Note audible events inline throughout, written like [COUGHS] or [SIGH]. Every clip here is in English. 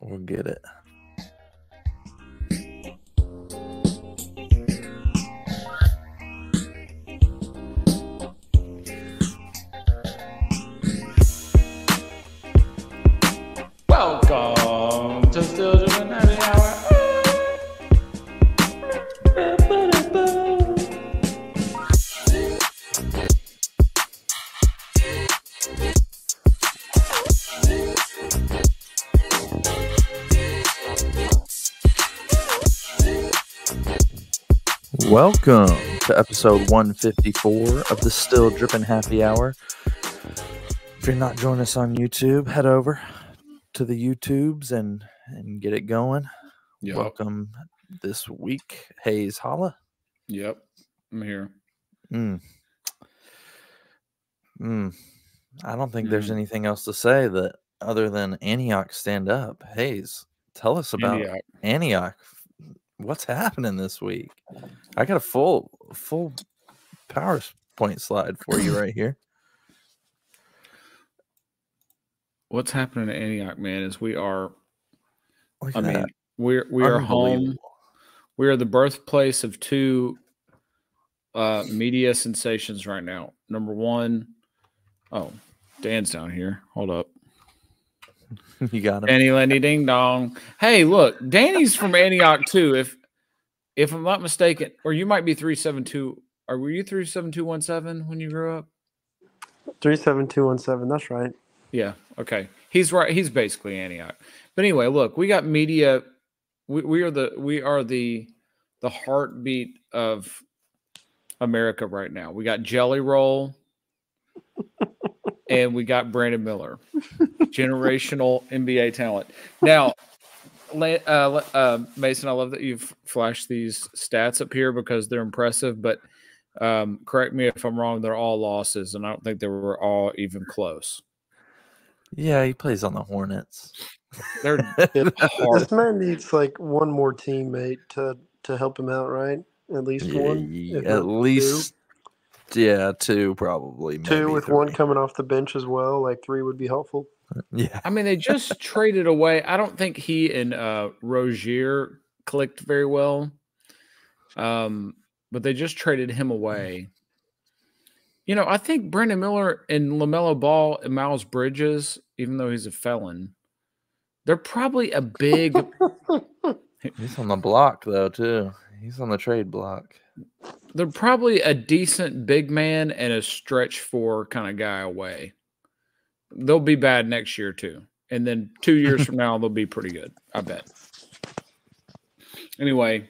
We'll get it. Welcome Welcome to episode 154 of the Still Dripping Happy Hour. If you're not joining us on YouTube, head over to the YouTubes and and get it going. Yep. Welcome this week, Hayes Holla. Yep. I'm here. Mm. Mm. I don't think there's Mm. anything else to say that other than Antioch stand up. Hayes, tell us about Antioch. Antioch. What's happening this week? I got a full full PowerPoint slide for you [COUGHS] right here. What's happening at Antioch, man, is we are I mean, we're we are home. We are the birthplace of two uh media sensations right now. Number one, oh, Dan's down here. Hold up. [LAUGHS] you got him. Danny Lenny Ding Dong. Hey, look, Danny's from Antioch too. If if I'm not mistaken, or you might be three seven two. Or were you three seven two one seven when you grew up? Three seven two one seven. That's right. Yeah. Okay. He's right. He's basically Antioch. But anyway, look, we got media. We, we are the we are the the heartbeat of America right now. We got Jelly Roll, [LAUGHS] and we got Brandon Miller, generational NBA talent. Now, uh, uh, Mason, I love that you've flashed these stats up here because they're impressive. But um, correct me if I'm wrong; they're all losses, and I don't think they were all even close. Yeah, he plays on the Hornets. They're [LAUGHS] This man needs like one more teammate to to help him out, right? At least Yeah, one. yeah, at not two. least yeah, two probably. two maybe with one coming off the bench as well. Like three would be helpful. Yeah, I mean, they just [LAUGHS] traded away. I don't think he and uh, Rozier clicked very well. Um, but they just traded him away. You know, I think Brandon Miller and LaMelo Ball and Miles Bridges, even though he's a felon, they're probably a big. [LAUGHS] he's on the block though too. He's on the trade block. they're probably a decent big man and a stretch four kind of guy away. They'll be bad next year too, and then two years from now they'll be pretty good. I bet. Anyway,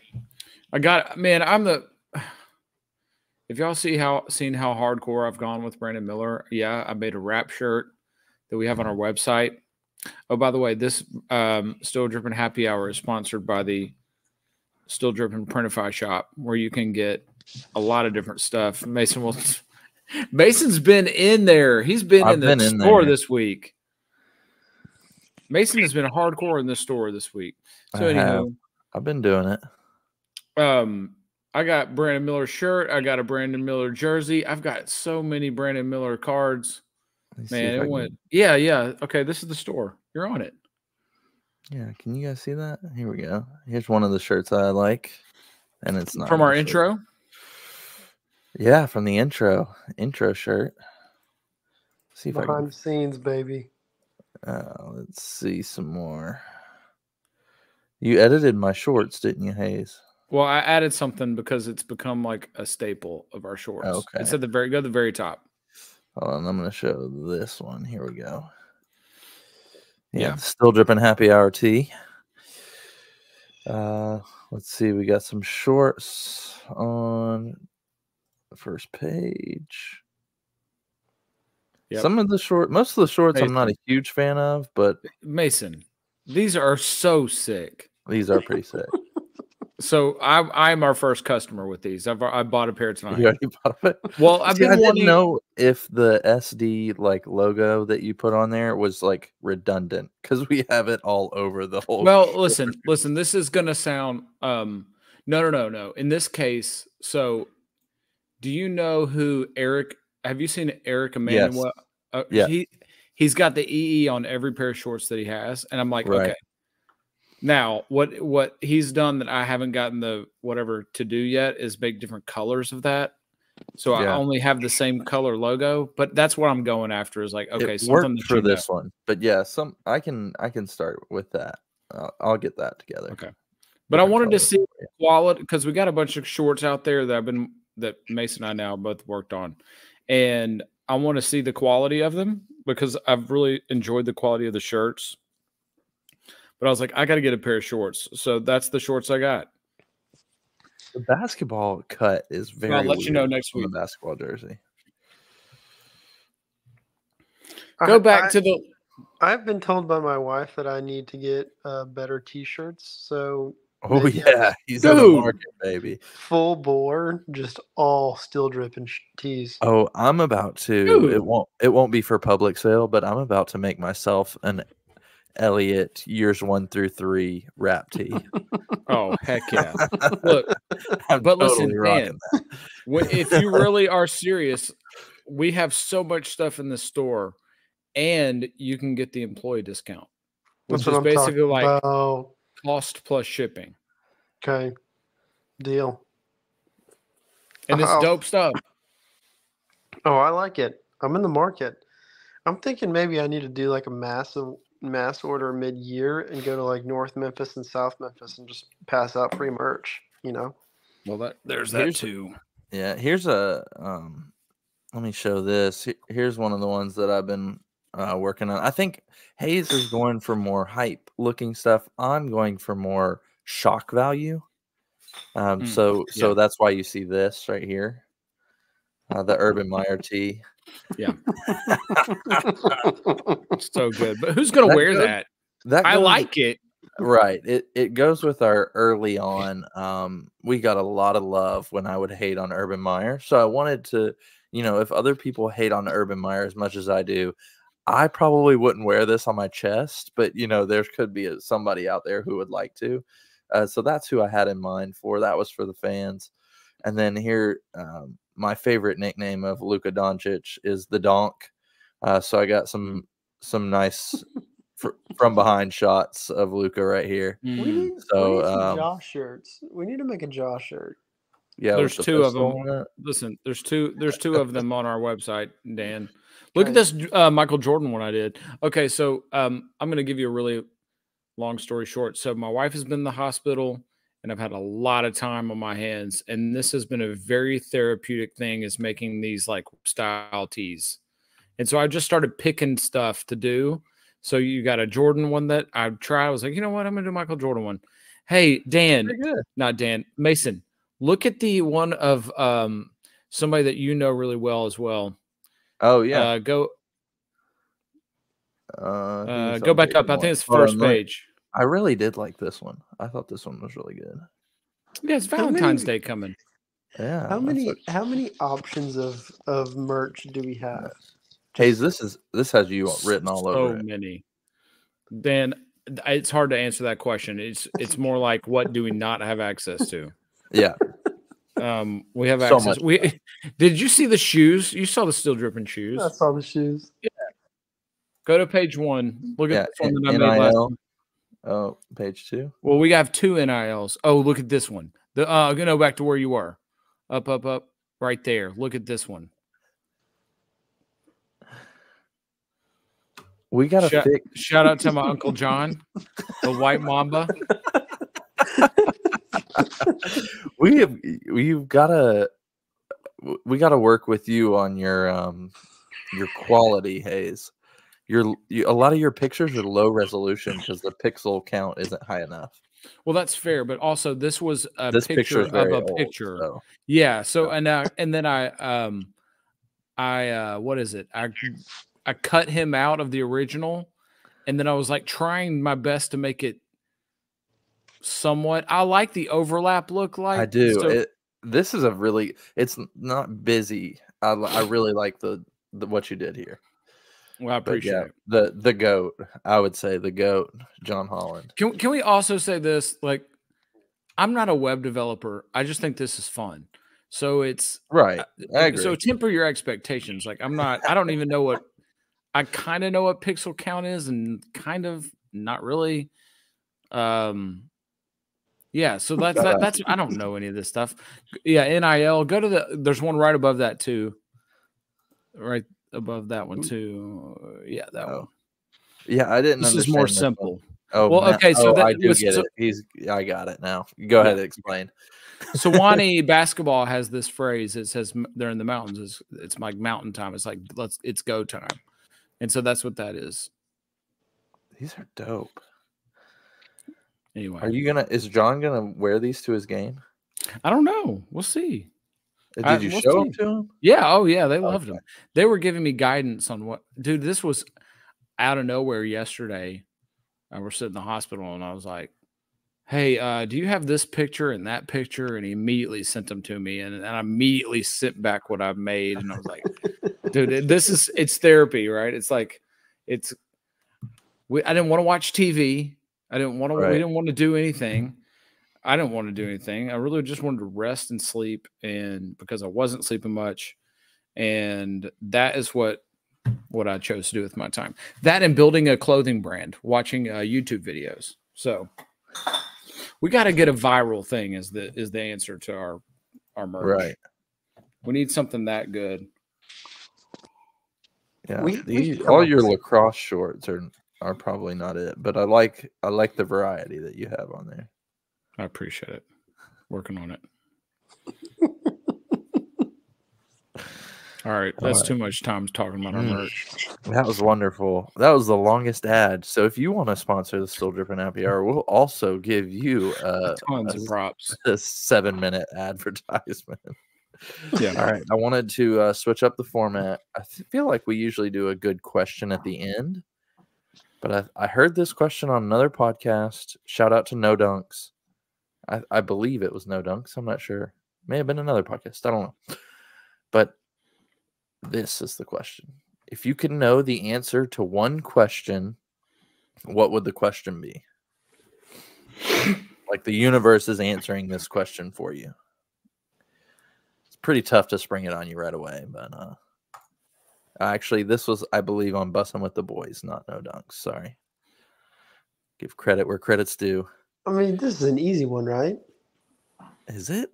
I got man. I'm the. [SIGHS] If y'all see how seen how hardcore I've gone with Brandon Miller, yeah, I made a rap shirt that we have on our website. Oh, by the way, this um, Still Dripping Happy Hour is sponsored by the Still Dripping Printify shop, where you can get a lot of different stuff. Mason will. Mason's been in there. He's been I've in the been in store there. this week. Mason has been hardcore in the store this week. So I anyhow, have. I've been doing it. um, I got Brandon Miller shirt. I got a Brandon Miller jersey. I've got so many Brandon Miller cards. Let me see Man, it can- went. Yeah, yeah. Okay, this is the store. You're on it. Yeah, can you guys see that? Here we go. Here's one of the shirts I like, and it's not From our shirt. intro. Yeah, from the intro intro shirt. See if I Behind can. the scenes, baby. Uh, let's see some more. You edited my shorts, didn't you, Hayes? Well, I added something because it's become like a staple of our shorts. Okay. It's at the very go to the very top. Hold on, I'm gonna show this one. Here we go. Yeah, Yeah. still dripping happy hour tea. Uh, let's see. We got some shorts on the first page. Yep. Some of the short, most of the shorts, I'm not a huge fan of, but Mason, these are so sick. these are pretty sick. [LAUGHS] So I'm I'm our first customer with these. I've I bought a pair tonight. you already [LAUGHS] bought it. Well, I've See, been I didn't know if the SD like logo that you put on there was like redundant because we have it all over the whole. Well, [LAUGHS] listen, listen. This is gonna sound. Um, no, no, no, no. In this case, so do you know who Eric? Have you seen Eric Emanuel? Uh, Yeah. He he's got the EE on every pair of shorts that he has, and I'm like, Right. okay. Now, what what he's done that I haven't gotten the whatever to do yet is make different colors of that. So I only have the same color logo, but that's what I'm going after. Is like okay, it something for you know. this one, but yeah, some I can I can start with that. I'll, I'll get that together. Okay. But I wanted to see quality because we got a bunch of shorts out there that I've been that Mason and I now both worked on, and I want to see the quality of them because I've really enjoyed the quality of the shirts. But I was like, I got to get a pair of shorts, so that's the shorts I got. The basketball cut is very. I'll let you know next week. The basketball jersey. Go I- back I- to the I've been told by my wife that I need to get uh, better T-shirts. So Oh Maybe [LAUGHS] I yeah, he's in the market, baby. full bore, just all still dripping sh- tees. Oh, I'm about to. Dude. It won't. It won't be for public sale, but I'm about to make myself an Elliot years one through three rap tee. [LAUGHS] oh heck yeah! Look, [LAUGHS] I'm But totally listen, rocking Dan, that. If you really are serious, we have so much stuff in the store, and you can get the employee discount, which That's is what I'm basically talking like about. Cost plus shipping, Okay, deal. and it's Oh. dope stuff. Oh, I like it. I'm in the market. I'm thinking maybe I need to do like a massive mass order mid year and go to like North Memphis and South Memphis and just pass out free merch. You know. Well, that there's that that Here's- too. Yeah, here's a. Um, let me show this. Here's one of the ones that I've been uh, working on. I think Hayes is going for more hype looking stuff. I'm going for more shock value. Um, Mm, so so that's why you see this right here, uh, the [LAUGHS] Urban Meyer tee. Yeah, [LAUGHS] so good, but who's gonna That wear goes- that? That I goes- like it. right. It it goes with our early on. Um, we got a lot of love when I would hate on Urban Meyer. So I wanted to, you know, if other people hate on Urban Meyer as much as I do, I probably wouldn't wear this on my chest. But you know, there could be a, somebody out there who would like to. Uh, so that's who I had in mind for. That was for the fans. And then here, um, my favorite nickname of Luka Doncic is the Donk. Uh, so I got some some nice fr- from behind shots of Luka right here. we Mm. need, So, we need some um, Josh shirts. We need to make a Josh shirt. Yeah, with There's the two of them. Listen, there's two. There's two of them on our website, Dan. Look at this uh, Michael Jordan one I did. Okay, so um, I'm going to give you a really long story short. So my wife has been in the hospital, and I've had a lot of time on my hands, and this has been a very therapeutic thing. Is making these like style tees, and so I just started picking stuff to do. So you got a Jordan one that I tried. I was like, you know what, I'm going to do Michael Jordan one. Hey Dan, not Dan Mason. Look at the one of um somebody that you know really well as well. Oh yeah. Uh, go Uh, uh, go back page up. I think it's Hold first let me- page. I really did like this one. I thought this one was really good. Yeah, it's Valentine's many- Day coming. Yeah. How many what- how many options of of merch do we have? Hayes, this is this has you written all so over it. many. Dan, th- it's hard to answer that question. It's it's more like what do we not have access to? [LAUGHS] Yeah. Um, we have So access. much We [LAUGHS] did you see the shoes? You saw the still dripping shoes. I saw the shoes. Yeah. Go to page one. Look Yeah. at this one that I made last. Oh, page two. Well, we have two NILs. Oh, look at this one. The uh go back to where you were. Up, up, up, right there. Look at this one. We got a fix. Shout out to my [LAUGHS] Uncle John, the white mamba. [LAUGHS] We have. We've got to. We got to work with you on your um your quality, Hayes Your you, a lot of your pictures are low resolution [LAUGHS] because the pixel count isn't high enough. Well, that's fair, but also this was a this picture picture of a old, picture. so- Yeah. So and uh, and then I um I uh what is it? I I cut him out of the original and then I was like trying my best to make it somewhat I like the overlap look like I do. so- it, this is a really. It's not busy. I, I really like the, the what you did here. well, I appreciate yeah, the the goat. I would say the goat, John Holland. Can can we also say this? Like, I'm not a web developer. I just think this is fun. So it's Right. I agree. so temper your expectations. Like I'm not. I don't even know what. I kind of know what pixel count is, and kind of not really. Um, yeah, so [LAUGHS] that's that, that's I don't know any of this stuff. Yeah, NIL. Go to the. There's one right above that too. Right above that one too. Uh, yeah, that Oh, one. Yeah, I didn't. This is more this one. simple. Oh, Well, okay, so oh, that I do was- get so- it. He's. I got it now. Go ahead, and explain. Sewanee [LAUGHS] basketball has this phrase. It says they're in the mountains. It's, it's like mountain time. It's like let's it's go time, and so that's what that is. These are dope. Anyway, Are you gonna? Is John gonna wear these to his game? I don't know. We'll see. Uh, Did I- you we'll show them to him? Yeah. Oh, yeah. They loved Okay. them. They were giving me guidance on what, dude. This was out of nowhere yesterday. I was sitting in the hospital, and I was like, "Hey, uh, do you have this picture and that picture?" And he immediately sent them to me, and, and I immediately sent back what I've made, and I was like, [LAUGHS] "Dude, this is it's therapy, right? It's like, it's. We, I didn't want to watch TV. I didn't want to. Right. We didn't want to do anything. I didn't want to do anything. I really just wanted to rest and sleep, and because I wasn't sleeping much, and that is what what I chose to do with my time. That and building a clothing brand, watching uh, YouTube videos. So we got to get a viral thing is the is the answer to our our merch. Right. We need something that good. Yeah. We- we these, should come all your lacrosse shorts are are probably not it, but I like I like the variety that you have on there. I appreciate it. Working on it. [LAUGHS] All right, that's All right. too much time talking about our Mm. merch. That was wonderful. That was the longest ad. So if you want to sponsor the Still Dripping Happy Hour, we'll also give you uh, [LAUGHS] Tons a, of props. [LAUGHS] a seven minute advertisement. Yeah. All right. I wanted to uh, switch up the format. I feel like we usually do a good question at the end, but I, I heard this question on another podcast. Shout out to No Dunks. I, I believe it was No Dunks. I'm not sure. May have been another podcast. I don't know. But this is the question. If you could know the answer to one question, what would the question be? like the universe is answering this question for you. It's pretty tough to spring it on you right away, but uh actually this was I believe on Bussin' with the Boys, not no dunks. Sorry. Give credit where credit's due. I mean, this is an easy one, right? Is it?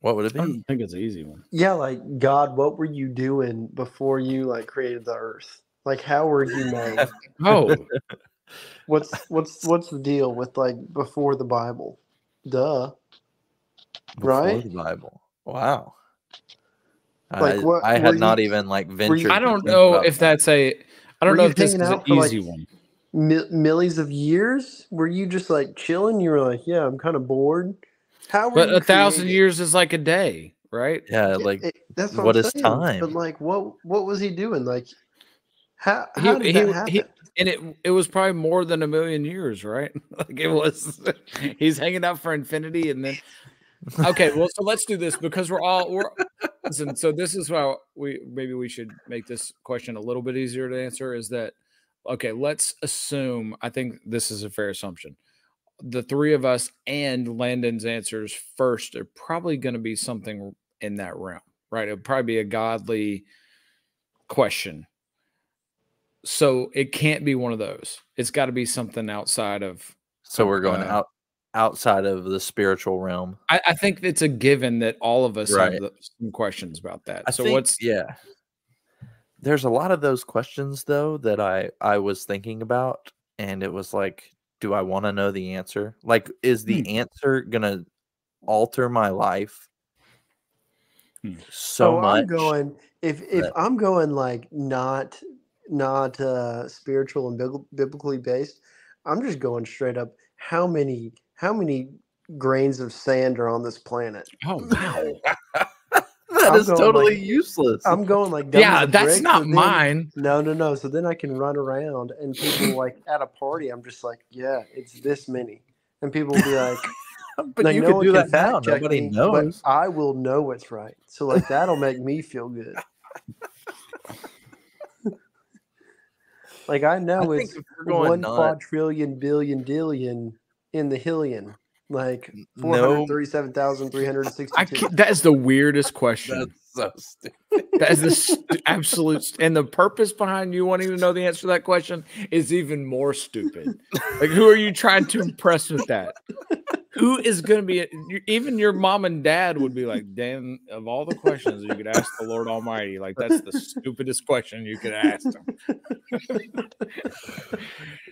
What would it be? I don't think it's an easy one. Yeah, like God, what were you doing before you like created the earth? Like, how were you made? [LAUGHS] Oh, [LAUGHS] what's what's what's the deal with like before the Bible? Duh. Before right? the Bible. Wow. Uh, like, I, what- I were had you- not even like ventured. I don't know about if that's a. I don't know if this is an out for, like, easy one. Mi- millions of years? Were you just like chilling? You were like, yeah, I'm kind of bored. How were But you a thousand created? years is like a day, right? Yeah, Yeah, like it- that's what, what saying. time? But like, what what was he doing? Like, how He- how did he- that he- happen? And it it was probably more than a million years, right? [LAUGHS] like it was. [LAUGHS] He's hanging out for infinity, and then. Okay, well, so let's do this because we're all we're listen. So this is why we maybe we should make this question a little bit easier to answer. Is that okay? Let's assume. I think this is a fair assumption. The three of us and Landon's answers first are probably going to be something in that realm, right? It'll probably be a godly question. So it can't be one of those. It's got to be something outside of. so we're going uh, out outside of the spiritual realm. I, I think it's a given that all of us Right. have the, some questions about that. I so think, what's yeah. There's a lot of those questions though that I I was thinking about, and it was like, do I want to know the answer? Like, is the Hmm. answer gonna alter my life Hmm. so oh, much? I'm going if if that- I'm going like not not uh spiritual and biblically based, I'm just going straight up. How many how many grains of sand are on this planet? oh wow [LAUGHS] that I'm is totally like- useless. I'm going like yeah that's brick, not so then- mine No, no, no. So then I can run around and people like [LAUGHS] at a party. I'm just like, yeah, it's this many, and people will be like, [LAUGHS] but like, you no can do that now. Nobody me, knows. But I will know what's right. So like that'll make me feel good. like I know I it's if we're going one nuts, quadrillion billion dillion in the hillion, like four no, hundred thirty-seven thousand three hundred I sixty-two. can't, that is the weirdest question that's so stupid. That's the [LAUGHS] stu- absolute, st- and the purpose behind you wanting to know the answer to that question is even more stupid. Like, who are you trying to impress with that? Who is going to be? Even your mom and dad would be like, "Dan, of all the questions you could ask the Lord Almighty, like that's the stupidest question you could ask him."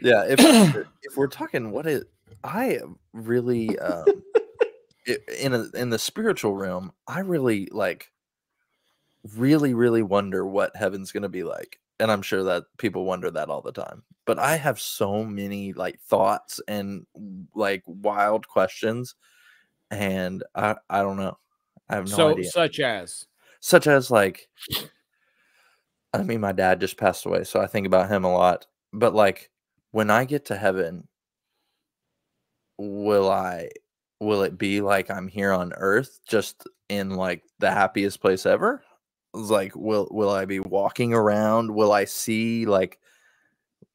Yeah, if [CLEARS THROAT] if we're talking what it, I really um, in a, in the spiritual realm, I really like, really, really wonder what heaven's going to be like, and I'm sure that people wonder that all the time. But I have so many like thoughts and like wild questions, and I I don't know. I have no so, idea. such as, Such as like, I mean, my dad just passed away, so I think about him a lot. But like, when I get to heaven, will I will it be like I'm here on earth just in like the happiest place ever? Like will will I be walking around? Will I see like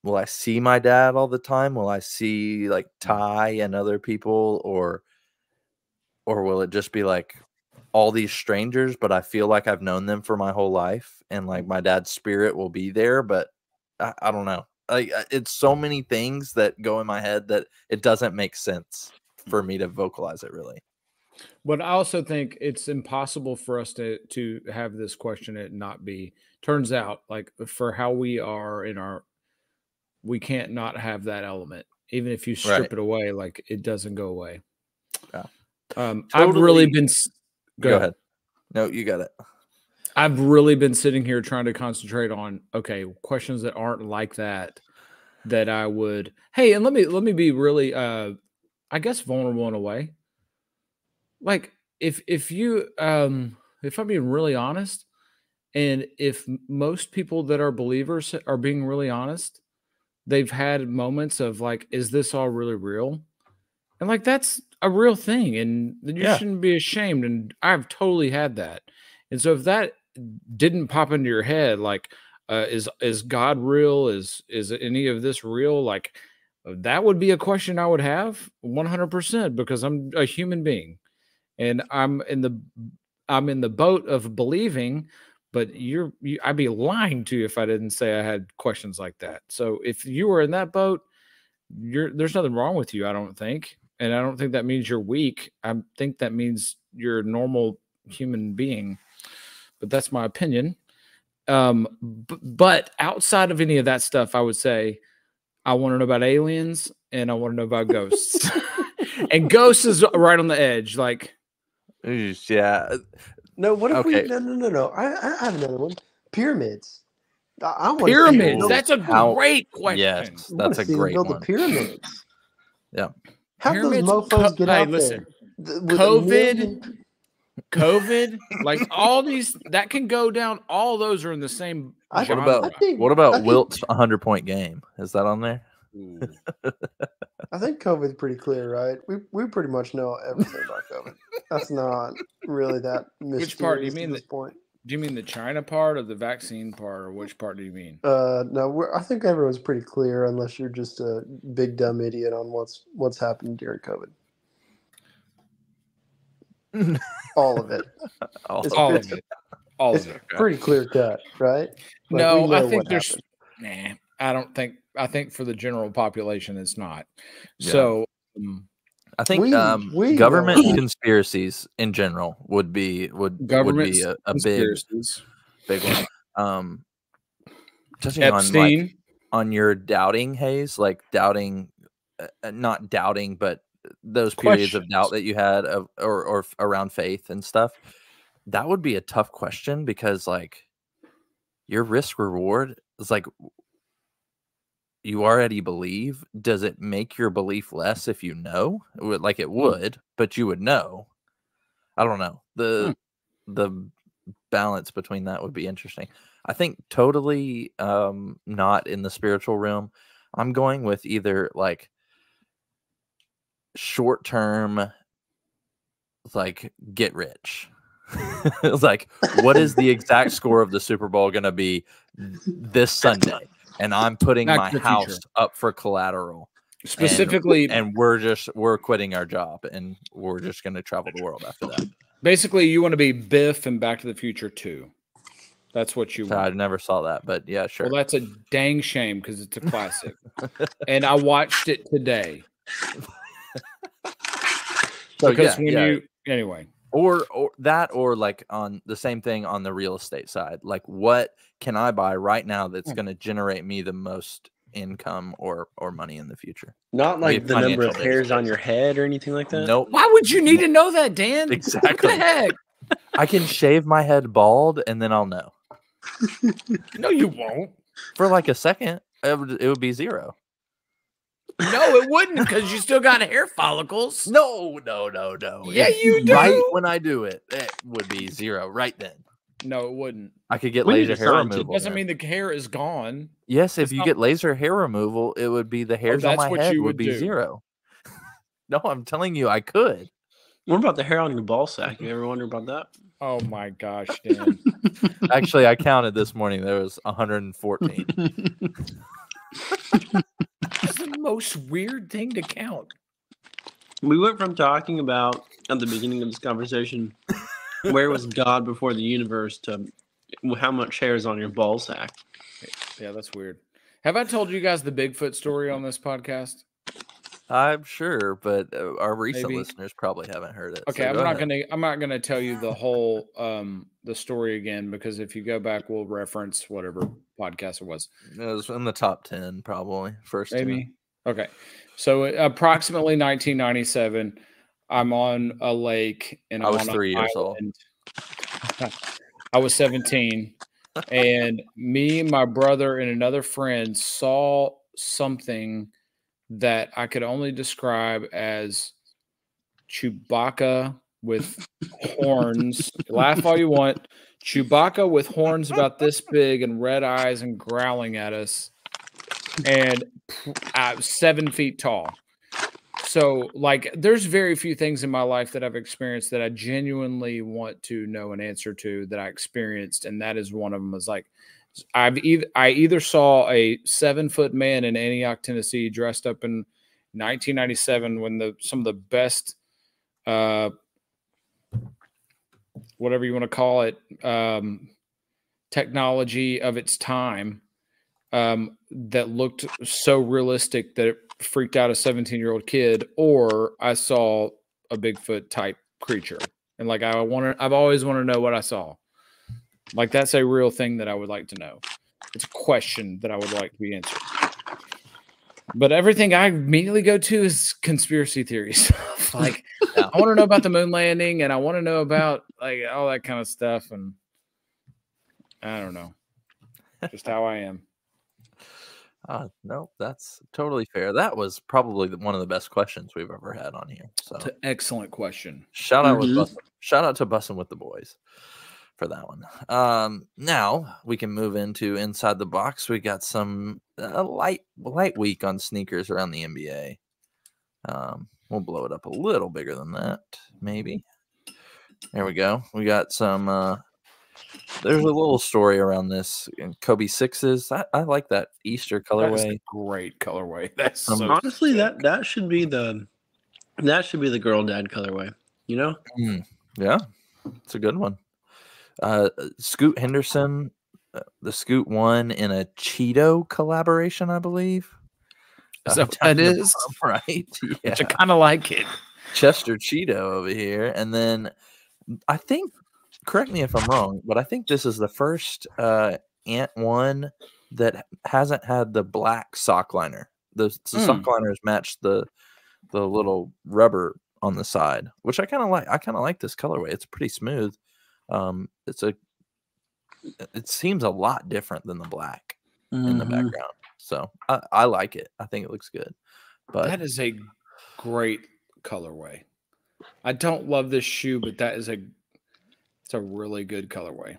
will I see my dad all the time? Will I see like mm. Ty and other people or or will it just be like all these strangers but I feel like I've known them for my whole life and like my mm-hmm. dad's spirit will be there but I, I don't know. Like it's so many things that go in my head that it doesn't make sense mm. for me to vocalize it really. But I also think it's impossible for us to to have this question and it not be. Turns out, like for how we are in our, we can't not have that element. Even if you strip Right. it away, like it doesn't go away. Yeah. Um, I've really been. s- Go, ahead. No, you got it. I've really been sitting here trying to concentrate on okay questions that aren't like that. That I would. Hey, and let me let me be really, uh, I guess, vulnerable in a way. Like if if you um if I'm being really honest, and if most people that are believers are being really honest, they've had moments of like, is this all really real? And like that's a real thing, and you Yeah. shouldn't be ashamed. And I've totally had that. And so if that didn't pop into your head, like, uh, is is God real? Is is any of this real? Like, that would be a question I would have 100% because I'm a human being, and I'm in the I'm in the boat of believing. But you're you, I'd be lying to you if I didn't say I had questions like that. So if you were in that boat, you're there's nothing wrong with you. I don't think, and I don't think that means you're weak. I think that means you're a normal human being but that's my opinion. Um, b- but outside of any of that stuff, I would say I want to know about aliens and I want to know about ghosts. [LAUGHS] and ghosts is right on the edge. Like, Yeah. No, what if Okay. we? No, no, no, no. I, I have another one. Pyramids. I, I want pyramids. Well, That's a how- great question. Yes, that's a great build one. the pyramids. Yeah. How Pyramids, those mofos co- get hey, out listen, there? Th- with COVID, COVID, [LAUGHS] like all these that can go down. All those are in the same. I- What about I think- what about think- Wilt's 100 point game? Is that on there? [LAUGHS] Ooh. I think COVID's pretty clear, right? We we pretty much know everything about COVID. That's not really that mysterious part? do You mean this the- point. Do you mean the China part or the vaccine part, or which part do you mean? Uh, no, we're, I think everyone's pretty clear, unless you're just a big dumb idiot on what's what's happened during COVID. [LAUGHS] All of it. It's All pretty- of it. All It's of it. pretty clear cut, right? Like, no, I think there's. happened. Nah, I don't think. I think for the general population, it's not. Yeah. So, um, I think We- um, we government what- conspiracies in general would be would government would be a, a big big one. Um, touching on like Epstein. on your doubting Hayes, like doubting, uh, uh, not doubting, but those periods of doubt that you had of or or around faith and stuff. That would be a tough question because like your risk reward is like you already believe. Does it make your belief less if you know? Like it would, but you would know. I don't know. The the balance between that would be interesting. I think totally um not in the spiritual realm. I'm going with either like short term like get rich. it's [LAUGHS] like what is the exact score of the Super Bowl going to be this [LAUGHS] Sunday? And I'm putting Back my house Future. up for collateral Specifically, and we're just we're quitting our job and we're just going to travel the world after that. Basically, you want to be Biff and Back to the Future too. That's what you I never saw that, but yeah, sure. Well, that's a dang shame because it's a classic. [LAUGHS] and I watched it today. So, because yeah, when yeah. you anyway, or or that or like on the same thing on the real estate side like what can i buy right now that's Hmm. going to generate me the most income or or money in the future Not like the number of financial hairs on your head or anything like that. nope why would you need to know that, Dan? What Exactly. the heck? i can shave my head bald and then i'll know [LAUGHS] No, you won't. for like a second it would, it would be zero No, it wouldn't because you still got hair follicles. no no no no Yeah, It- you do. right when i do it it would be zero right then No, it wouldn't. i could get We laser hair scientific- removal Doesn't then. mean the hair is gone. yes if it's you not- get laser hair removal it would be the oh, hairs on my head would would be do. zero [LAUGHS] no i'm telling you i could What about the hair on your ball sack? Mm-hmm. You ever wonder about that? Oh my gosh, [LAUGHS] Dan. Actually, I counted this morning. There was 114. [LAUGHS] It's the most weird thing to count. we went from talking about at the beginning of this conversation, where was God before the universe, to how much hair is on your ball sack. Yeah, that's weird. Have I told you guys the Bigfoot story on this podcast? I'm sure, but uh, our recent Maybe. listeners probably haven't heard it. so Okay, I'm go not ahead. gonna I'm not gonna tell you the whole um the story again because if you go back, we'll reference whatever podcast it was. It was in the top 10, probably. First 10. Maybe. Okay. So uh, approximately 1997, I'm on a lake and I I'm was on three years old. [LAUGHS] I was 17, and me, my brother, and another friend saw something that I could only describe as Chewbacca with horns. Laugh all you want. Chewbacca with horns about this big and red eyes and growling at us, and uh, seven feet tall. So, like, there's very few things in my life that I've experienced that I genuinely want to know an answer to that I experienced, and that is one of them. Is like, I've either I either saw a seven foot man in Antioch, Tennessee, dressed up in 1997 when the some of the best, uh, whatever you want to call it, um, technology of its time, um, that looked so realistic that it freaked out a 17 year old kid, or I saw a Bigfoot type creature, and like I want to, I've always wanted to know what I saw. Like that's a real thing that I would like to know. It's a question that I would like to be answered. But everything I immediately go to is conspiracy theories. [LAUGHS] like Yeah. I want to know about the moon landing and I want to know about like all that kind of stuff and I don't know. Just how I am. [LAUGHS] Uh, no, that's totally fair. That was probably the, one of the best questions we've ever had on here. So an excellent question. shout out with Mhm. Bussin', shout out to Bussin' with the boys for that one. Um, now we can move into inside the box. We got some uh, light light week on sneakers around the NBA. Um, we'll blow it up a little bigger than that, maybe. There we go. We got some. Uh, there's a little story around this in Kobe sixes. I, I like that Easter That is colorway. a great colorway. [LAUGHS] That's Um, so Honestly, sick. that that should be the that should be the girl dad colorway. You know, Mm, yeah, it's a good one. Uh, Scoot Henderson, uh, the Scoot one in a Cheeto collaboration, I believe. Is Uh, that [LAUGHS] what that down the is? [LAUGHS] right? Yeah, [LAUGHS] Which I kind of like it. Chester Cheeto over here, and then I think, correct me if I'm wrong, but I think this is the first uh, Ant one that hasn't had the black sock liner. The, the sock liners match the the little rubber on the side, which I kind of like. I kind of like this colorway. It's pretty smooth. Um, it's a. It seems a lot different than the black in the Mhm. background, so I, I like it. I think it looks good. But That is a great colorway. I don't love this shoe, but that is a it's a really good colorway.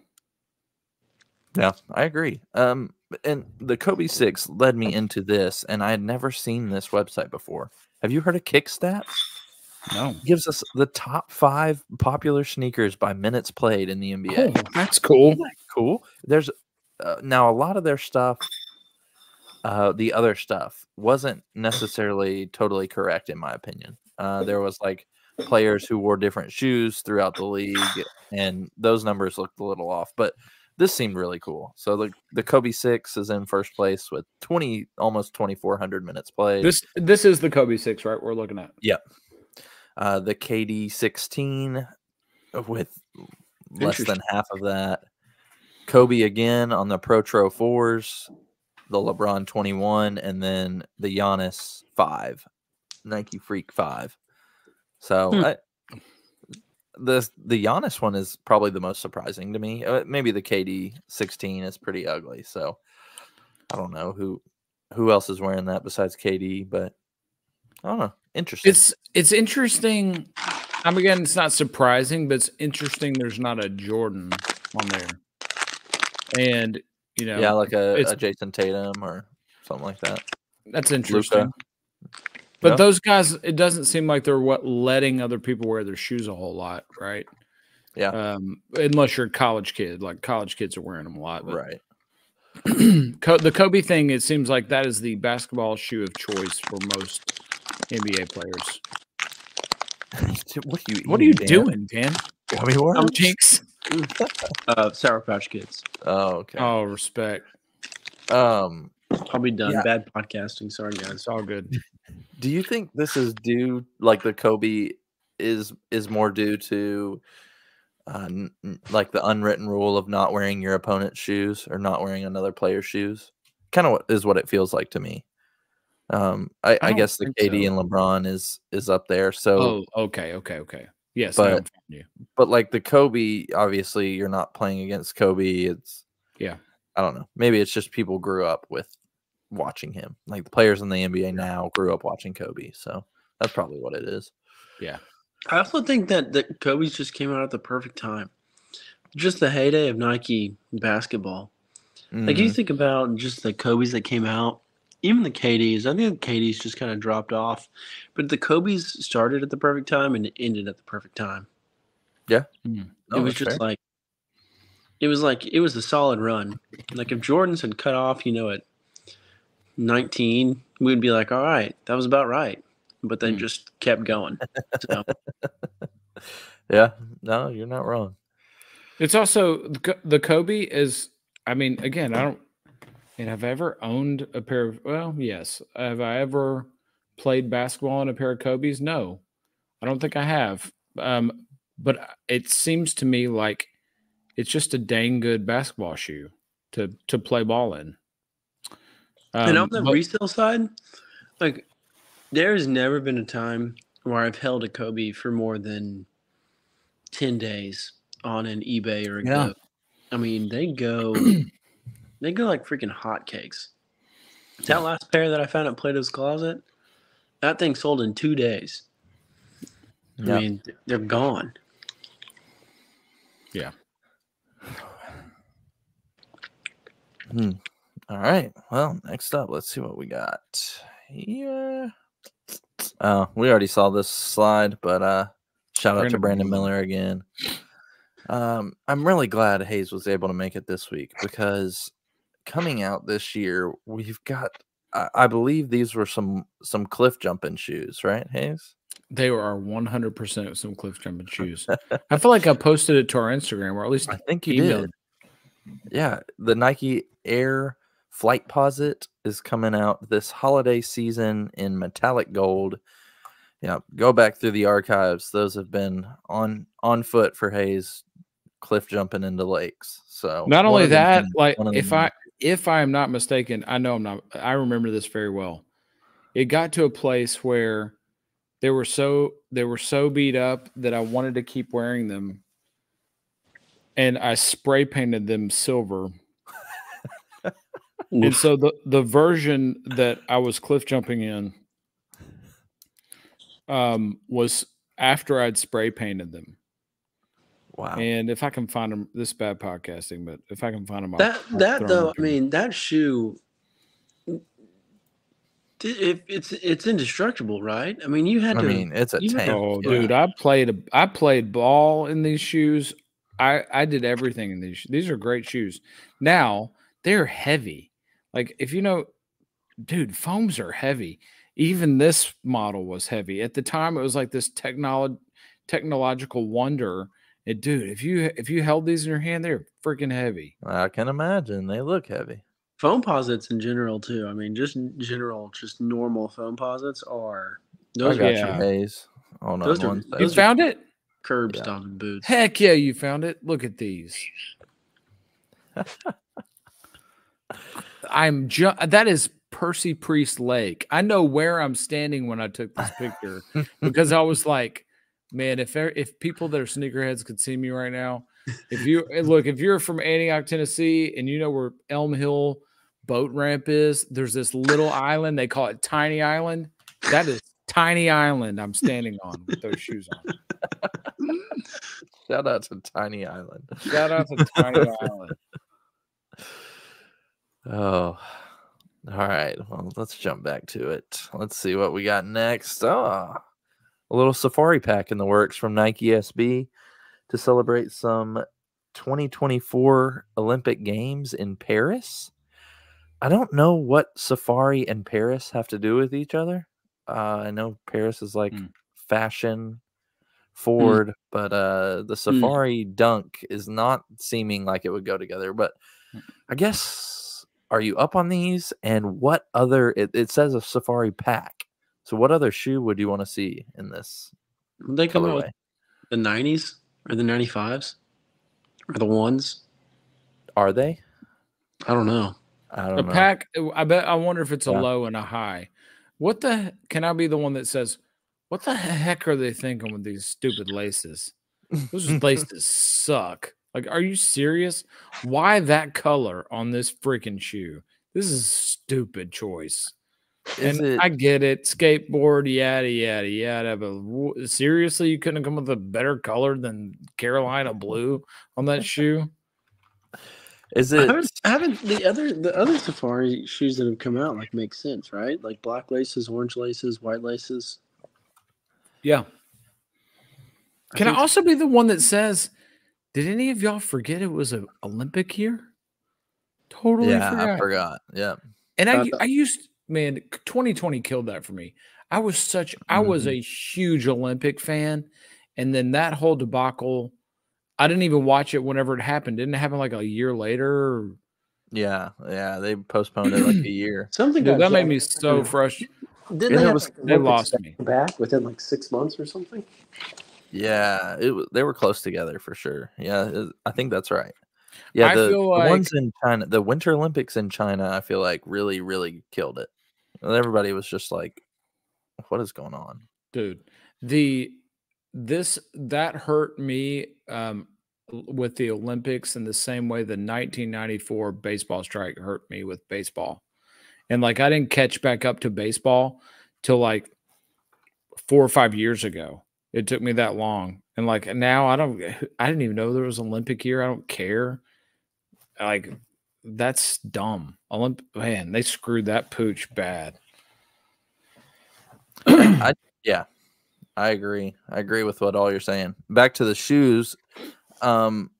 Yeah, I agree. Um, and the Kobe Six led me into this, and I had never seen this website before. Have you heard of Kickstat? No. Gives us the top five popular sneakers by minutes played in the NBA. Oh, that's cool. Cool. There's uh, now a lot of their stuff. Uh, the other stuff wasn't necessarily totally correct in my opinion. Uh, there was like players who wore different shoes throughout the league, and those numbers looked a little off. But this seemed really cool. So the the Kobe six is in first place with twenty almost twenty four hundred minutes played. This this is the Kobe six, right? We're looking at. Uh, the KD 16 with less than half of that. Kobe again on the Protro fours, the LeBron 21, and then the Giannis five, Nike Freak five. So Hmm. I, the the Giannis one is probably the most surprising to me. Uh, maybe the KD 16 is pretty ugly. So I don't know who who else is wearing that besides KD, but I don't know. Interesting. It's it's interesting. I'm again, it's not surprising, but it's interesting. There's not a Jordan on there, and you know, yeah, like a, a Jayson Tatum or something like that. that's interesting. But Yeah. those guys, it doesn't seem like they're what letting other people wear their shoes a whole lot, right? Yeah. Um, unless you're a college kid, like college kids are wearing them a lot. But Right. [CLEARS THROAT] The Kobe thing, it seems like that is the basketball shoe of choice for most NBA players. [LAUGHS] what are you? What are you Dan? doing, Dan? Gummy worms? Jinx. [LAUGHS] Uh, Sour Patch Kids. Oh, okay. Oh, respect. Um, I'll be done. Yeah. Bad podcasting. Sorry, guys. It's all good. do you think this is due, like the Kobe is is more due to, uh, n- n- like the unwritten rule of not wearing your opponent's shoes or not wearing another player's shoes? Kind of is what it feels like to me. Um, I, I, don't guess the KD so. and LeBron is is up there. So, Oh, okay, okay, okay. Yes, now I'm But- following you. but like the Kobe, obviously you're not playing against Kobe. It's Yeah. I don't know. Maybe it's just people grew up with watching him. Like the players in the NBA now grew up watching Kobe. So that's probably what it is. Yeah. I also think that that Kobe's just came out at the perfect time. Just the heyday of Nike basketball. Like you Mhm. think about just the Kobe's that came out, even the KDs. I think the KDs just kind of dropped off, but the Kobe's started at the perfect time and it ended at the perfect time. No, it was just fair. like it was like it was a solid run. Like if Jordan's had cut off, you know, at 19, we'd be like, all right, that was about right. But then Mm. just kept going. So [LAUGHS] yeah. No, you're not wrong. It's also the Kobe is. I mean, again, I don't. And have I ever owned a pair of? Well, yes. Have I ever played basketball in a pair of Kobe's? No, I don't think I have. Um, but it seems to me like it's just a dang good basketball shoe to to play ball in. and Um, on the but- resale side, like there has never been a time where I've held a Kobe for more than 10 days on an eBay or a Yeah. Go. I mean, they go [CLEARS THROAT] they go like freaking hotcakes. That last pair that I found at Plato's Closet, that thing sold in two days. Yeah. I mean, they're gone. Yeah. Hmm. All right. Well, next up, let's see what we got here. Oh, we already saw this slide, but uh shout out to Brandon Brandon Miller. Miller again. Um, I'm really glad Hayes was able to make it this week because coming out this year, we've got I, I believe these were some some cliff jumping shoes, right, Hayes? They are 100% some cliff jumping shoes. [LAUGHS] I feel like I posted it to our Instagram, or at least I think you emailed. did. Yeah, the Nike Air Flightposite is coming out this holiday season in metallic gold. Yeah, go back through the archives; those have been on on foot for Hayes, cliff jumping into lakes. So Not only that, like one of the if. I if I am not mistaken, I know I'm not. I remember this very well. It got to a place where they were so they were so beat up that I wanted to keep wearing them, and I spray painted them silver. [LAUGHS] And so the the version that I was cliff jumping in um was after I'd spray painted them. Wow, And if I can find them, this is bad podcasting, but if I can find them, that that though, I mean, that shoe it, it's it's indestructible, right? I mean, you had I to I mean it's a you had tank. to- oh, yeah. dude, I played a, I played ball in these shoes. I I did everything in these. sh- These are great shoes. Now they're heavy. Like if you know, dude, foams are heavy. even this model was heavy. At the time, it was like this technology technological wonder. And dude, if you if you held these in your hand, they're freaking heavy. I can imagine they look heavy. Foam posits in general too. I mean, just in general, just normal Foamposites are those I got are you, yeah. Hayes. Hold on Those are- one. You are- found it? curb Yeah. stomping boots. Heck yeah, you found it. Look at these. I'm ju- that is Percy Priest Lake. I know where I'm standing when I took this picture because I was like, man, if there- if people that are sneakerheads could see me right now, [LAUGHS] if you eh, look, if you're from Antioch, Tennessee, and you know where Elm Hill boat ramp is, there's this little [LAUGHS] island. They call it Tiny Island. That is Tiny Island. I'm standing on with those [LAUGHS] shoes on. Shout out to Tiny Island. Shout out to Tiny Island. Oh, all right. Well, let's jump back to it. Let's see what we got next. Oh, a little safari pack in the works from Nike SB to celebrate some 2024 Olympic Games in Paris. I don't know what safari and Paris have to do with each other. Uh, I know Paris is like Hmm. fashion forward, but uh, the safari dunk is not seeming like it would go together. But I guess are you up on these? And what other? It, it says a safari pack. So what other shoe would you want to see in this Would they come out with colorway? the nineties or the ninety fives or the ones? Are they? I don't know. I The don't know. pack, uh, I bet. I wonder if it's a Yeah. low and a high. What the? Can I be the one that says, "What the heck are they thinking with these stupid laces? Those [LAUGHS] laces suck." Like, are you serious? Why that color on this freaking shoe? This is a stupid choice. Is and it- I get it, skateboard, yada yada yada. But w- seriously, you couldn't come with a better color than Carolina blue on that shoe? Is I it? haven't, I haven't the other the other safari shoes that have come out like make sense, right? Like black laces, orange laces, white laces. Yeah. I Can I think- also be the one that says, "Did any of y'all forget it was an Olympic year?" Totally Yeah, forgot. I forgot. Yeah. And I, uh, I used, man, 2020 killed that for me. I was such, I was Mhm. a huge Olympic fan, and then that whole debacle, I didn't even watch it whenever it happened. Didn't it happen like a year later? Yeah. Yeah. They postponed it like a year. [CLEARS THROAT] Something Dude, that made me so frustrated. Didn't they, was- like, They lost me. Back within like six months or something. Yeah, it wa- they were close together for sure. Yeah, it- I think that's right. Yeah, I the, feel the ones in China, the Winter Olympics in China, I feel like really, really killed it. And everybody was just like, "What is going on?" dude the this that hurt me um with the olympics in the same way the 1994 baseball strike hurt me with baseball. And like i didn't catch back up to baseball till like four or five years ago. It took me that long. And like now i don't i didn't even know there was olympic year. I don't care. Like that's dumb olymp man they screwed that pooch bad I yeah, I agree. I agree with what all you're saying. Back to the shoes. Um,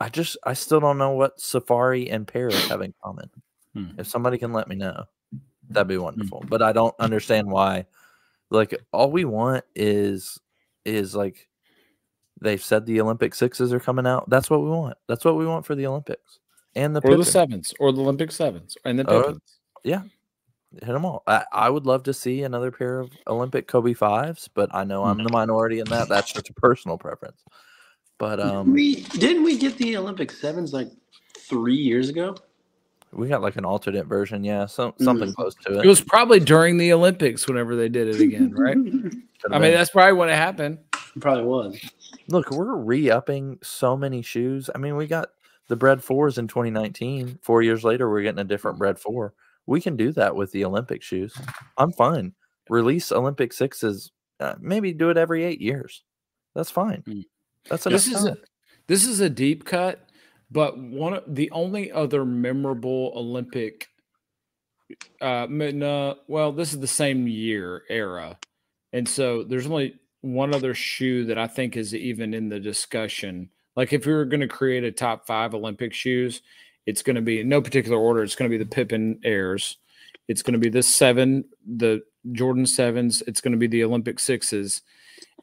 I just I still don't know what Safari and Paris have in common. Hmm. If somebody can let me know, that'd be wonderful. But I don't understand why. Like all we want is is like they've said the Olympic sixes are coming out. That's what we want. That's what we want for the Olympics and the or the sevens or the olympic sevens and the Oh, Pippens. hit them all. I, I would love to see another pair of Olympic Kobe fives, but I know I'm the minority in that. That's just a personal preference. But um, we didn't we get the Olympic sevens like three years ago? we got like an alternate version, yeah, some something Mm. close to it. It was probably during the Olympics whenever they did it again, right? [LAUGHS] Could've I mean, that's probably when it happened. Probably was. look, we're re-upping so many shoes. I mean, we got the bread fours in 2019. Four years later, we're getting a different bread four. We can do that with the Olympic shoes. I'm fine. Release Olympic sixes. Uh, maybe do it every eight years. That's fine. Mm. That's enough This is a, this is a deep cut, but one of the only other memorable Olympic. Uh, well, this is the same year era, and so there's only one other shoe that I think is even in the discussion. Like if we were going to create a top five Olympic shoes, it's going to be in no particular order. It's going to be the Pippen Airs. It's going to be the seven, the Jordan sevens. It's going to be the Olympic sixes,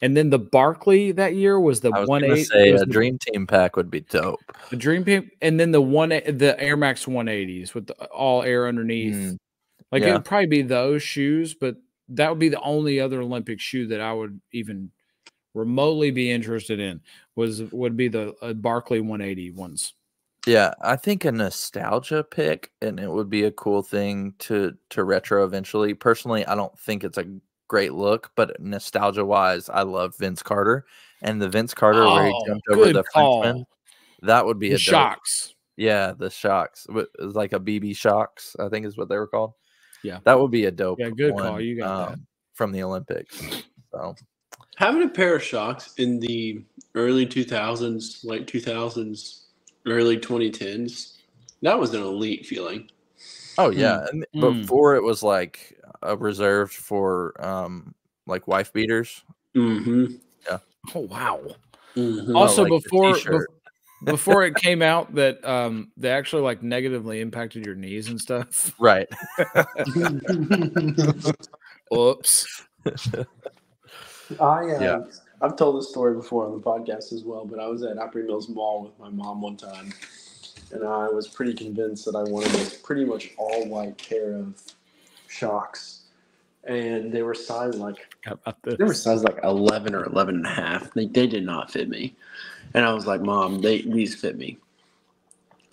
and then the Barkley that year was the I was one eight. say a the- dream team pack would be dope. the Dream Team, and then the one the Air Max 180s with the, all air underneath. Mm, like it would probably be those shoes, but that would be the only other Olympic shoe that I would even remotely be interested in. Was would be the uh, Barkley 180 ones. Yeah, I think a nostalgia pick, and it would be a cool thing to to retro eventually. Personally, I don't think it's a great look, but nostalgia wise, I love Vince Carter and the Vince Carter where he Oh, jumped over the call. Frenchman. That would be The a dope- Shox. Yeah, the Shox. It was like a BB Shox, I think is what they were called. Yeah. that would be a dope. Yeah, good call. You got that. um, from the Olympics. So Having a pair of Shox in the early 2000s, late 2000s, early 2010s, that was an elite feeling. Oh yeah, and Mm. before it was like uh, reserved for um like wife beaters. Mm-hmm. Yeah. Oh wow. mm-hmm. Also, like before t-shirt. [LAUGHS] before it came out that um they actually like negatively impacted your knees and stuff. Right. [LAUGHS] [LAUGHS] Oops. I uh, Yeah. I've told this story before on the podcast as well, but I was at Opry Mills Mall with my mom one time, and I was pretty convinced that I wanted a pretty much all white pair of Shox, and they were sized like How they were sized like 11 or 11 and a half. They, they did not fit me, and I was like, "Mom, they these fit me."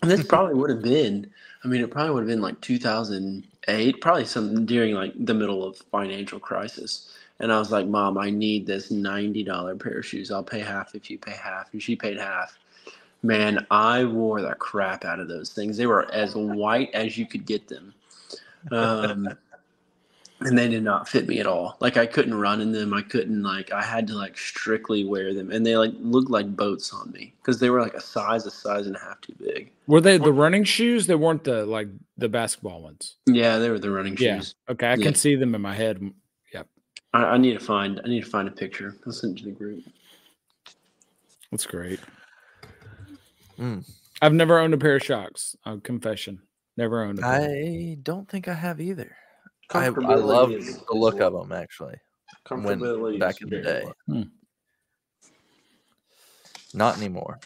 And this probably would have been, I mean, it probably would have been like 2008, probably some during like the middle of financial crisis. And I was like, Mom, I need this $90 pair of shoes. I'll pay half if you pay half. And she paid half. Man, I wore the crap out of those things. They were as white as you could get them. Um, and they did not fit me at all. Like I couldn't run in them. I couldn't like I had to like strictly wear them. And they like looked like boats on me because they were like a size, a size and a half too big. Were they the running shoes? They weren't the like the basketball ones. Yeah, they were the running Yeah. shoes. Okay, I Yeah. can see them in my head. I, I need to find I need to find a picture. I'll send it to the group. That's great. Mm. I've never owned a pair of Shox. Uh, confession. Never owned a pair. I don't think I have either. I, I love the look of them actually. Comfortability back in the day. Hmm. Not anymore.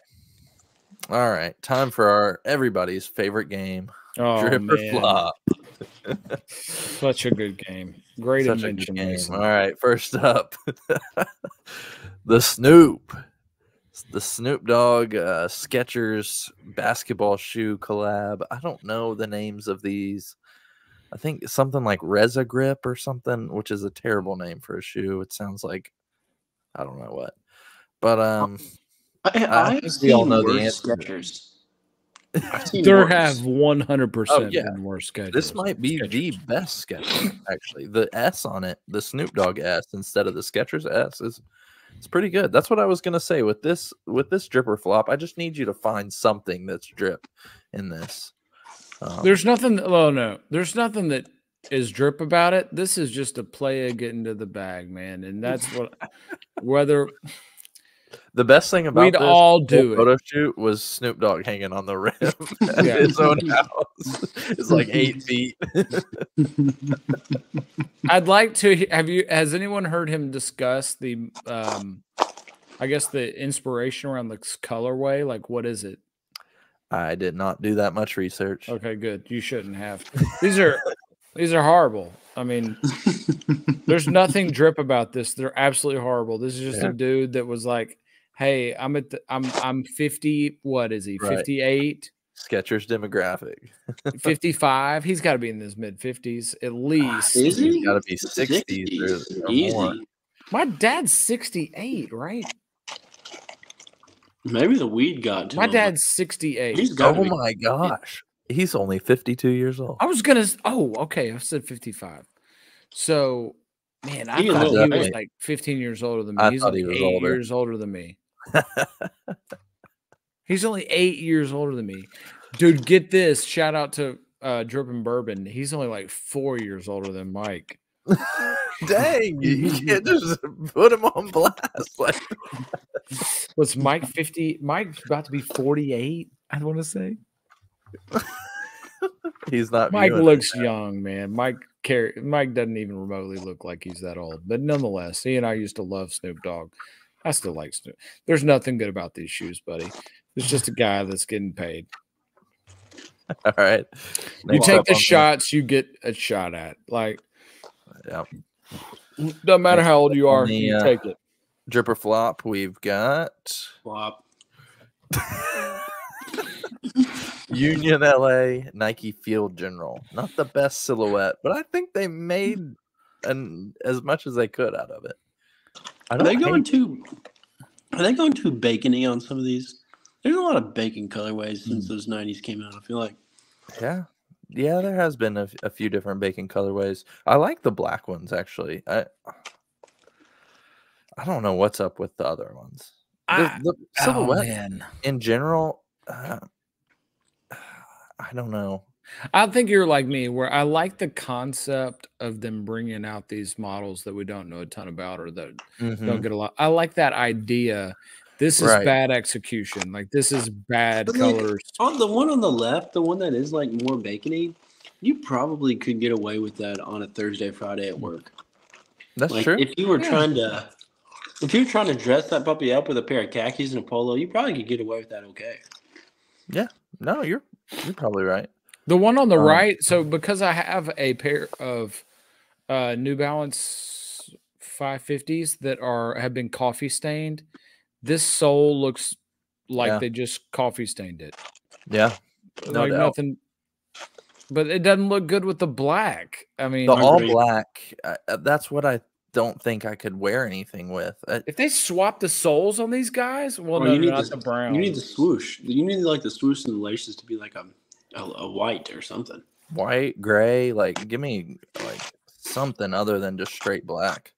All right, time for our everybody's favorite game, Oh, drip or flop. Such a good game. Great Such invention. game. Mason. All right, first up, [LAUGHS] the Snoop, the Snoop Dogg uh, Skechers basketball shoe collab. I don't know the names of these. I think something like Resagrip or something, which is a terrible name for a shoe. It sounds like I don't know what, but um, I, I I've think we all know the worse answer. Skechers. There worse. have 100% Oh, yeah. been worse Skechers. this might be the best Skecher. Actually, the S on it, the Snoop Dogg S instead of the Skechers S is it's pretty good. That's what I was gonna say with this with this drip or flop. I just need you to find something that's drip in this. Um, There's nothing. Oh no, there's nothing that is drip about it. This is just a playa getting to the bag, man, and that's what. Whether the best thing about we'd this all whole do it. photo shoot was Snoop Dogg hanging on the rim [LAUGHS] at Yeah. his own house. [LAUGHS] It's like eight feet. [LAUGHS] I'd like to have you. Has anyone heard him discuss the? um I guess the inspiration around the colorway. Like, what is it? I did not do that much research. Okay, good. You shouldn't have. These are these are horrible. I mean, there's nothing drip about this. They're absolutely horrible. This is just Yeah. a dude that was like, "Hey, I'm at the, I'm I'm 50. What is he? Right. 58, Skechers demographic. [LAUGHS] 55. He's got to be in his mid 50s at least. Is He's he? gotta be 60s 60s. or Easy. more. My dad's 68, right? Maybe the weed got to My him. dad's 68. He's got Oh my gosh. He's only 52 years old. I was gonna. Oh, okay. I said 55. So, man, I He thought he was like 15 years older than me. I He's thought only he was eight older. years older than me. He's only eight years older than me. Dude, get this. Shout out to uh Drippin' Bourbon. He's only like four years older than Mike. [LAUGHS] Dang, you [LAUGHS] can't just put him on blast. Like, [LAUGHS] Was Mike 50? Mike's about to be 48, I want to say. he's not. Mike looks it. young, man. Mike care. Mike doesn't even remotely look like he's that old, but nonetheless, he and I used to love Snoop Dogg. I still like Snoop. There's nothing good about these shoes, buddy. It's just a guy that's getting paid. [LAUGHS] All right. You take the shots you get a shot at. Like Yeah. doesn't matter how old you are, the, you uh, take it. Dripper flop. We've got Flop. [LAUGHS] Union LA Nike Field General. Not the best silhouette, but I think they made an as much as they could out of it. Are they going too? Are they going too bacony on some of these? There's a lot of bacon colorways since Mm. those '90s came out. I feel like Yeah. Yeah, there has been a few different bacon colorways. I like the black ones actually. I I don't know what's up with the other ones. The, I- the Oh, silhouette man. in general, uh, [SIGHS] I don't know. I think you're like me, where I like the concept of them bringing out these models that we don't know a ton about or that Mhm. don't get a lot. I like that idea. This is Right. bad execution. Like this is bad But, like, colors. on the one on the left, the one that is like more bacony, you probably could get away with that on a Thursday, Friday at work. That's like true. if you were Yeah. trying to, if you were trying to dress that puppy up with a pair of khakis and a polo, you probably could get away with that okay. Yeah. No, you're you're probably right. The one on the Um, right. So because I have a pair of uh, New Balance 550s that are have been coffee stained, this sole looks like Yeah. they just coffee stained it. Yeah. No like doubt. nothing. But it doesn't look good with the black. I mean, The all Agreed. black. Uh, uh, that's what I don't think I could wear anything with. Uh, if they swap the soles on these guys, well, Or no, you need not the- the brown. You need the swoosh. You need like the swoosh and the laces to be like a, a, a white or something. white, gray, like give me like something other than just straight black.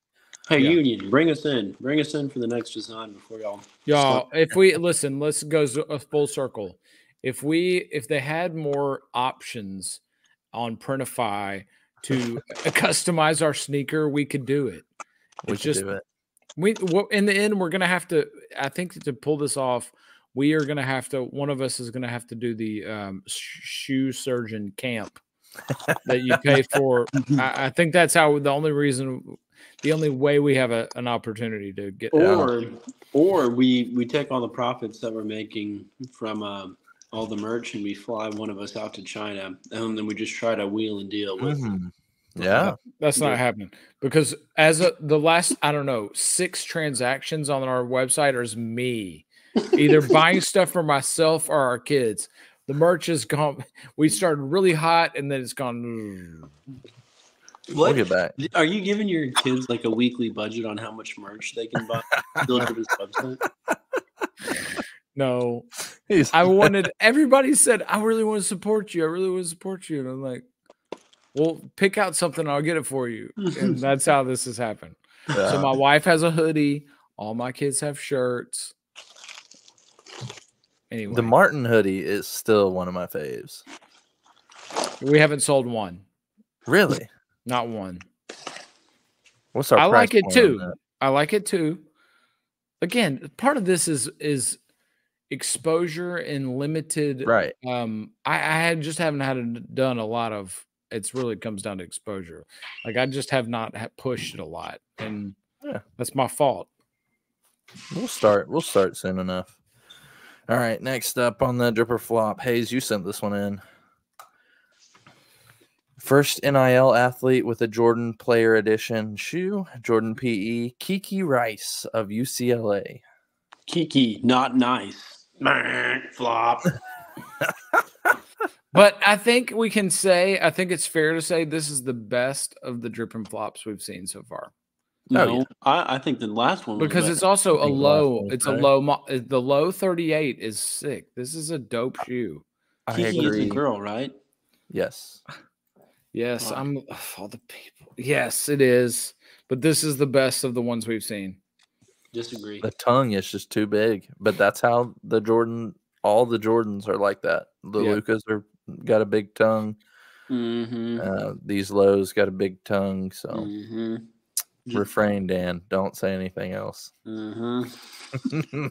Hey, Yeah. Union, bring us in. Bring us in for the next design before y'all. Y'all, stop. if we listen, let's go z- a full circle. If we if they had more options on Printify to [LAUGHS] [LAUGHS] customize our sneaker, we could do it. We It's could just do it. we well, in the end we're gonna have to. I think to pull this off, we are gonna have to. One of us is gonna have to do the um, shoe surgeon camp that you pay [LAUGHS] for. I, I think that's how the only reason, the only way we have a, an opportunity to get. Or, or we we take all the profits that we're making from um, all the merch and we fly one of us out to China and then we just try to wheel and deal with. Mhm. Yeah. That's Yeah. not happening because as a, the last, I don't know, six transactions on our website are me either buying stuff for myself or our kids. The merch has gone. We started really hot and then it's gone. What Look at that. are you giving your kids like a weekly budget on how much merch they can buy? [LAUGHS] Build to this website? No, He's- I [LAUGHS] wanted. Everybody said I really want to support you. I really want to support you, and I'm like, well, pick out something. I'll get it for you. And [LAUGHS] that's how this has happened. So my wife has a hoodie. All my kids have shirts. Anyway, the Martin hoodie is still one of my faves. we haven't sold one, Really? not one. What's our I like it too. I like it too. Again, part of this is is exposure and limited. Right. Um, I, I had just haven't had it done a lot of. It's really comes down to exposure. Like I just have not ha- pushed it a lot, and Yeah. that's my fault. We'll start. We'll start soon enough. All right. Next up on the dripper flop, Hayes, you sent this one in. First NIL athlete with a Jordan Player Edition shoe, Jordan PE, Kiki Rice of UCLA. Kiki, not nice. Flop. [LAUGHS] But I think we can say, I think it's fair to say this is the best of the drip and flops we've seen so far. No, Oh, yeah. I, I think the last one Because better. it's also a think the last low, one was it's a low, mo- the low 38 is sick. This is a dope shoe. I Kiki is agree. a girl, right? Yes. Yes, Wow. I'm ugh, all the people. Yes, it is. But this is the best of the ones we've seen. Disagree. The tongue is just too big, but that's how the Jordan, all the Jordans are like that. The Yeah. Lukas are got a big tongue. Mm-hmm. Uh, these lows got a big tongue. So Mm-hmm. Refrain, Dan. Don't say anything else. Mm-hmm.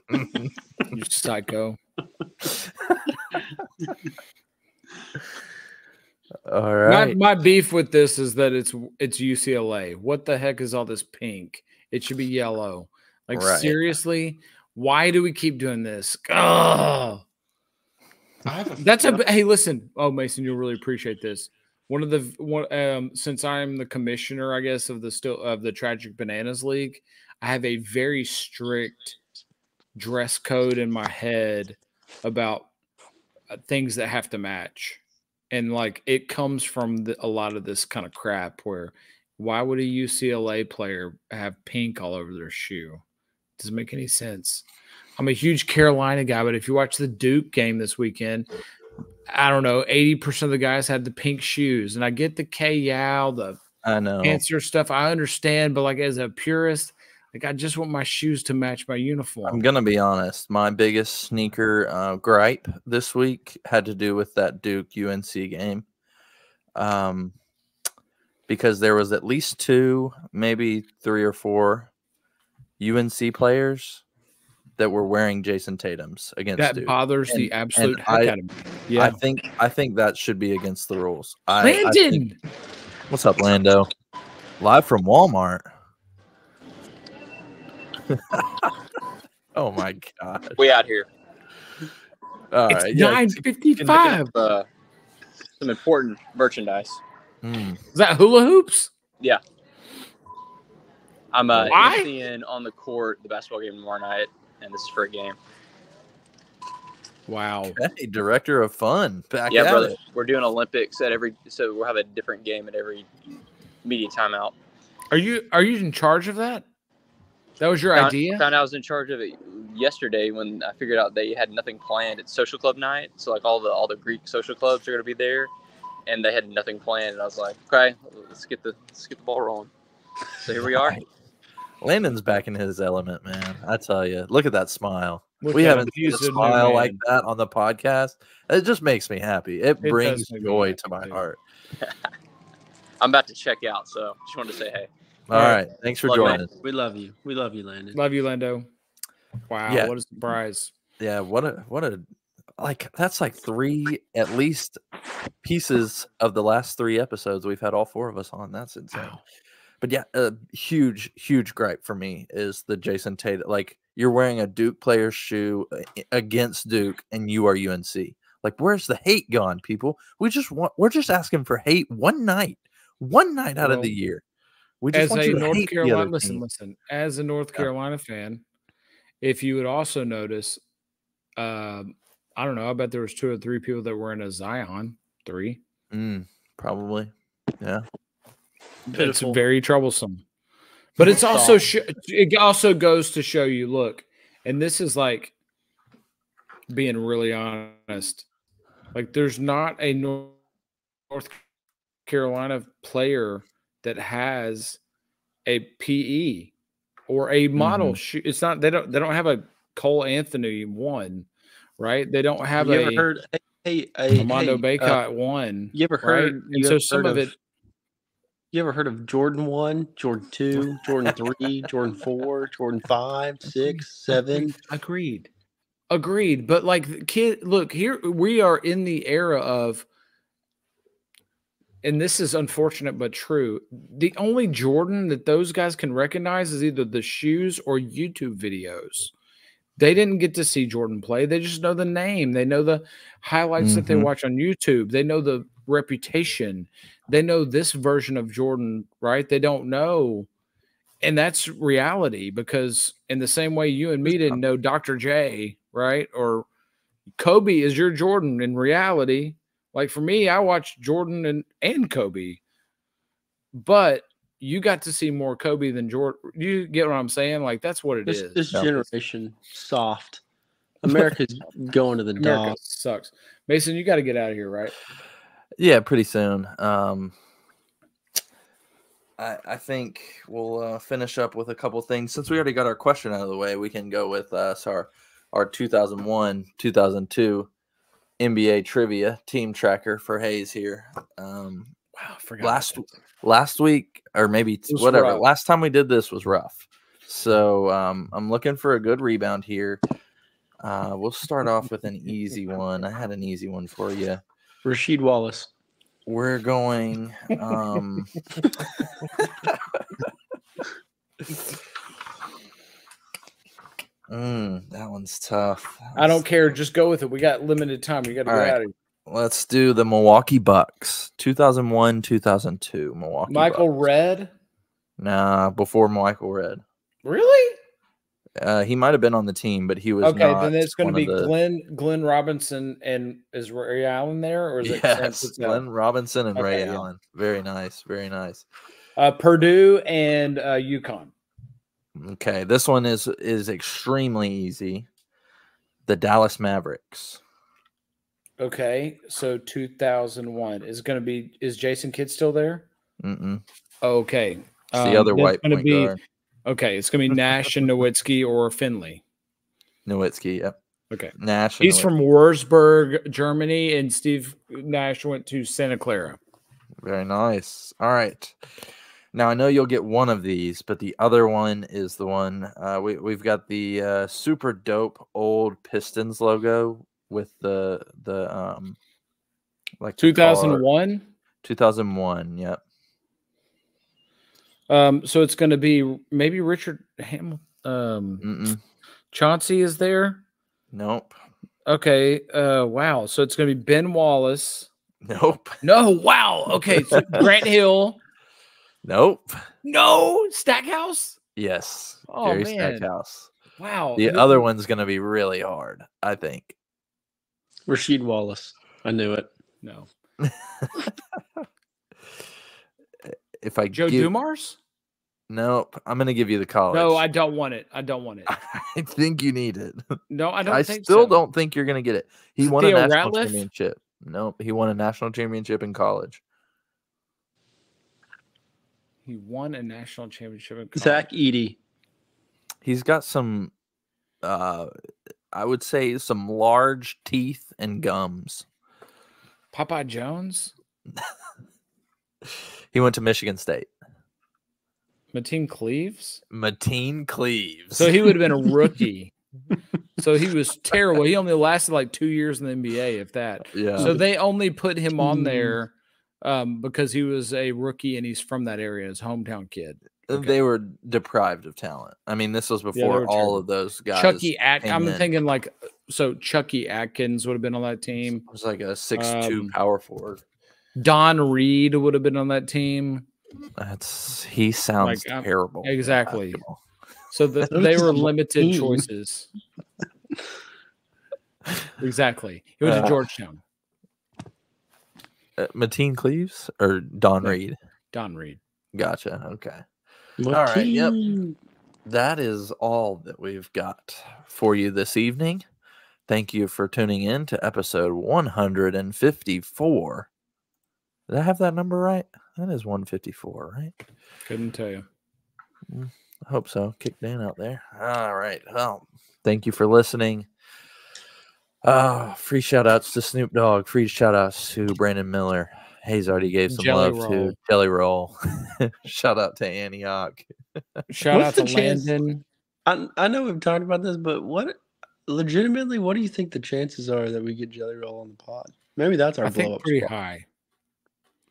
You psycho. [LAUGHS] All My, my beef with this is that it's it's UCLA. What the heck is all this pink? It should be yellow. Like Right. seriously, why do we keep doing this? Ugh. I have a, That's a hey. Listen, oh Mason, you'll really appreciate this. One of the one um since I'm the commissioner, I guess of the still of the Tragic Bananas League, I have a very strict dress code in my head about uh, things that have to match, and like it comes from the, a lot of this kind of crap. Where why would a UCLA player have pink all over their shoe? Doesn't make any sense. I'm a huge Carolina guy, but if you watch the Duke game this weekend, I don't know, 80% of the guys had the pink shoes. And I get the Kay Yow, the I know. cancer stuff. I understand, but like as a purist, like I just want my shoes to match my uniform. I'm gonna be honest. My biggest sneaker uh, gripe this week had to do with that Duke UNC game, um, because there was at least two, maybe three or four UNC players that were wearing Jayson Tatum's against that Duke. bothers the absolute and heck I- out of me. Yeah, I think I think that should be against the rules. I, I think- Landon. what's up, Lando? Live from Walmart. [LAUGHS] oh my god! We out here. All it's right, yeah, nine fifty five. Uh, some important merchandise. mm, Is that hula hoops? Yeah. I'm uh, Why? emceeing on the court the basketball game tomorrow night, and this is for a game. Wow. Hey, director of fun. Back yeah, at brother. it. We're doing Olympics at every, so we'll have a different game at every media timeout. Are you are you in charge of that? That was your Found, idea? found out I was in charge of it yesterday when I figured out they had nothing planned. It's social club night, so like all the all the Greek social clubs are going to be there, and they had nothing planned. And I was like, okay, let's get the let's get the ball rolling. So here we are. [LAUGHS] Landon's back in his element, man. I tell you, look at that smile. Look we haven't him. seen a He's a new smile like man. that on the podcast. It just makes me happy. It, does brings joy to my too. heart. [LAUGHS] I'm about to check out, so just wanted to say hey. All All right. right. Thanks for Love joining us. we love you. We love you, Landon. Love you, Lando. Wow, Yeah. what a surprise. Yeah, what a what a like that's like three at least pieces of the last three episodes we've had all four of us on. That's insane. Wow. But yeah, a huge, huge gripe for me is the Jayson Tate. Like you're wearing a Duke player's shoe against Duke, and you are UNC. Like, where's the hate gone, people? We just want. We're just asking for hate one night, one night out of the year. We just As want a you to North Carolina, listen, team. listen. As a North Yeah. Carolina fan, if you would also notice, um, I don't know. I bet there was two or three people that were in a Zion. Three. Mm, probably. Yeah. It's very troublesome. But it's also sh- it also goes to show you. Look, and this is like being really honest. Like, there's not a North Carolina player that has a PE or a model shoe. It's not they don't they don't have a Cole Anthony one, right? They don't have you a ever heard? Hey, hey, Armando hey, uh, Bacot one. you ever right? heard? And you so some heard of it You ever heard of Jordan one, Jordan two, [LAUGHS] Jordan three, Jordan four, Jordan five, six, seven? Agreed. Agreed. But like kid, look, here we are in the era of and this is unfortunate but true. The only Jordan that those guys can recognize is either the shoes or YouTube videos. They didn't get to see Jordan play. They just know the name. They know the highlights that they Mhm. watch on YouTube. They know the reputation. They know this version of Jordan, right? They don't know. And that's reality because in the same way you and me didn't know Dr. J, right? Or Kobe is your Jordan in reality. Like for me, I watched Jordan and, and Kobe, but you got to see more Kobe than Jordan. You get what I'm saying? Like that's what it This, is. this generation soft. America's [LAUGHS] going to the America dog. sucks. Mason, you got to get out of here, right? Yeah, pretty soon. Um, I I think we'll uh, finish up with a couple things since we already got our question out of the way. We can go with uh, our our 2001 2002 NBA trivia team tracker for Hayes here. Um, Wow, I forgot. Last last week or maybe whatever rough. last time we did this was rough so um, i'm looking for a good rebound here uh, we'll start off with an easy one i had an easy one for you Rasheed Wallace. we're going. Um, [LAUGHS] mm, that one's tough. I don't care. Just go with it. We got limited time. We got to All get right. out of here. Let's do the Milwaukee Bucks, 2001, 2002. Milwaukee. Michael Bucks. Redd. Nah, before Michael Redd. Really? Uh, he might have been on the team, but he was Okay, then it's going to be the- Glenn Glenn Robinson and is Ray Allen there, or is it Yes, Glenn Robinson and Ray yeah. Allen. Very nice, very nice. Uh, Purdue and uh, UConn. Okay, this one is is extremely easy. The Dallas Mavericks. Okay, so 2001 is going to be. Is Jason Kidd still there? Mm-mm. Okay, It's the um, other white point be guard. Okay. It's going to be Nash and Nowitzki or Finley. Nowitzki. Yep. Okay, Nash. he's Nowitzki. from Wurzburg, Germany, and Steve Nash went to Santa Clara. Very nice. All right. Now I know you'll get one of these, but the other one is the one uh, we we've got the uh, super dope old Pistons logo with the the um like 2001. 2001. Yep. Um, so it's going to be maybe Richard Hamilton. Um, Mm-mm. Chauncey is there. Nope. Okay. Uh, wow. So it's going to be Ben Wallace. Nope. [LAUGHS] No. Wow. Okay. So Grant Hill. Nope. No. Stackhouse. Yes. Oh, Jerry man. Stackhouse. Wow. The who- other one's gonna be really hard, I think. Rasheed Wallace. I knew it. No. [LAUGHS] If I Joe give, Dumars. nope, I'm gonna give you the college. No, I don't want it. I don't want it. [LAUGHS] I think you need it. [LAUGHS] No, I don't I think still so. don't think you're gonna get it. He won a national Ratliff? championship. Nope, he won a national championship in college. He won a national championship. In college. Zach Eady. He's got some, uh, I would say, some large teeth and gums. Popeye Jones. [LAUGHS] He went to Michigan State. Mateen Cleaves. Mateen Cleaves. So he would have been a [LAUGHS] rookie. so he was terrible. He only lasted like two years in the NBA, if that. yeah. So they only put him on there um, because he was a rookie and he's from that area, his hometown kid. okay. They were deprived of talent. I mean, this was before were all terrible. of those guys. Chucky At came I'm in. thinking like so Chucky Atkins would have been on that team. It was like a six-two Um, power forward. Don Reid would have been on that team. That's he sounds like, terrible. exactly. So the, they were limited team. choices. [LAUGHS] exactly. He went Uh, to Georgetown. Uh, Mateen Cleaves or Don Yeah. Reid. Don Reid. Gotcha. Okay. What All right, yep. That is all that we've got for you this evening. Thank you for tuning in to episode 154. Did I have that number right? That is 154, right? Couldn't tell you. I hope so. Kick Dan out there. All right. Well, thank you for listening. Uh, free shout outs to Snoop Dogg. Free shout outs to Brandon Miller. Hayes already gave some Jelly love Roll. to Jelly Roll. [LAUGHS] shout out to Antioch. Shout What's out the to chance- Landon. I, I know we've talked about this, but what legitimately, what do you think the chances are that we get Jelly Roll on the pod? Maybe that's our I blow think up. pretty spot. high.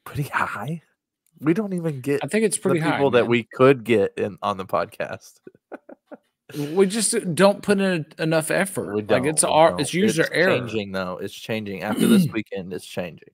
Pretty [LAUGHS] high. We don't even get I think it's the pretty high. people that we could get in on the podcast. we just don't put in enough effort. We like it's our it's user It's error. Changing though, it's changing after this [CLEARS THROAT] weekend. It's changing.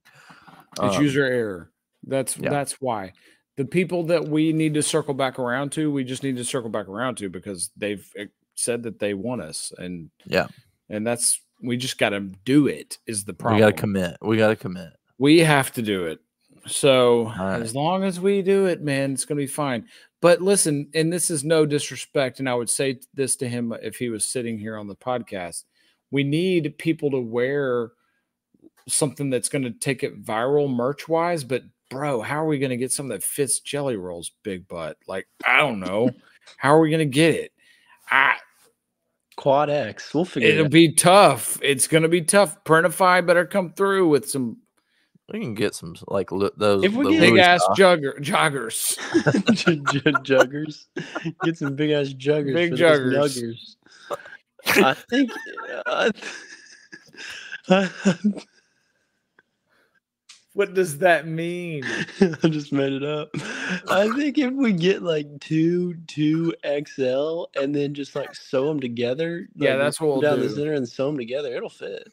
It's Um, user error. That's yeah. that's why. The people that we need to circle back around to, we just need to circle back around to because they've eh, said that they want us, and Yeah. and that's we just got to do it. Is the problem? We got to commit. We got to commit. We have to do it. So right. as long as we do it, man, it's gonna be fine. But listen, and this is no disrespect, and I would say this to him if he was sitting here on the podcast. We need people to wear something that's going to take it viral merch wise, but bro, how are we going to get something that fits Jelly Roll's big butt? Like, I don't know. how are we going to get it? I, Quad X. We'll figure it'll it be tough. It's going to be tough. Printify better come through with some We can get some like lo- those If we get- big ass style. jugger, joggers. [LAUGHS] [LAUGHS] J- j- juggers. Get some big ass juggers. Big for those juggers. nuggers. I think. Uh, [LAUGHS] What does that mean? I just made it up. I think if we get like two two XL and then just like sew them together, Yeah, like, that's what we'll do. down the do. center and sew them together, it'll fit.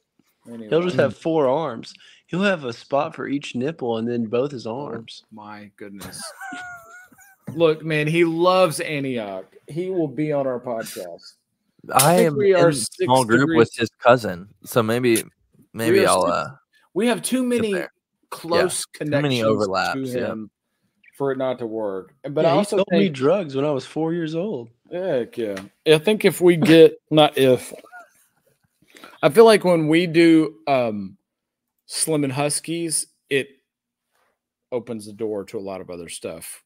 He'll just have four arms. He'll have a spot for each nipple and then both his arms. My goodness. [LAUGHS] Look, man, he loves Antioch. He will be on our podcast. I, think am we are in a six small group with his cousin, so maybe maybe I'll six- uh We have too many there. close connections many overlaps, to yeah. him for it not to work. But But I he also sold me drugs when I was four years old. heck yeah, I think if we get not if, I feel like when we do um, Slim and Husky's, it opens the door to a lot of other stuff.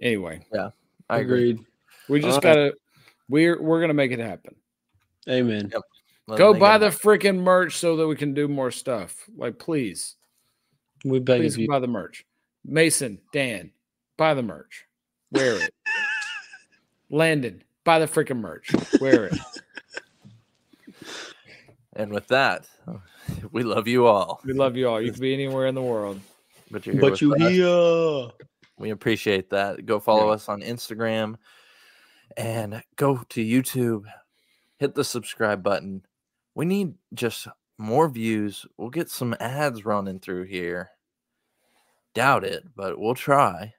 Anyway, yeah, I agree. Agreed. we just All right. gotta we're we're gonna make it happen. Amen. Yep. Go buy the freaking merch so that we can do more stuff. Like, please, We beg please you. buy the merch. Mason, Dan, buy the merch. Wear it. [LAUGHS] Landon, buy the freaking merch. Wear it. [LAUGHS] And with that, [LAUGHS] we love you all. We love you all. You [LAUGHS] can be anywhere in the world. But you're here But you here. We appreciate that. Go follow Yeah. us on Instagram and go to YouTube. Hit the subscribe button. We need just more views. We'll get some ads running through here. Doubt it, but we'll try.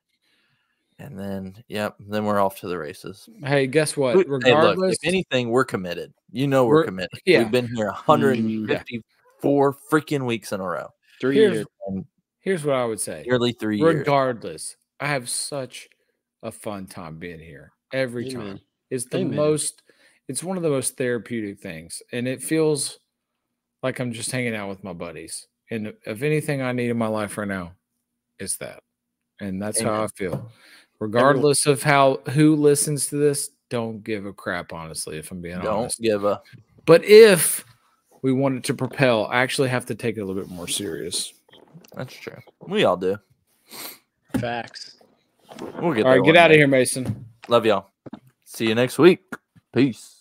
And then, yep, then we're off to the races. Hey, guess what? We- hey, look, Regardless, if anything, we're committed. You know we're, We're- committed. yeah. We've been here 154 mm, freaking weeks in a row. Three Here's- years. Here's what I would say. nearly three years. Regardless, I have such a fun time being here every time. It's the Amen. most it's one of the most therapeutic things. And it feels like I'm just hanging out with my buddies. And if anything I need in my life right now, it's that. And that's how I feel. Regardless of how who listens to this, don't give a crap, honestly, if I'm being honest. Don't honest. give a But if we wanted to propel, I actually have to take it a little bit more serious. That's true. We all do. Facts. We'll get All there right, get one out of here, Mason. Love y'all. See you next week. Peace.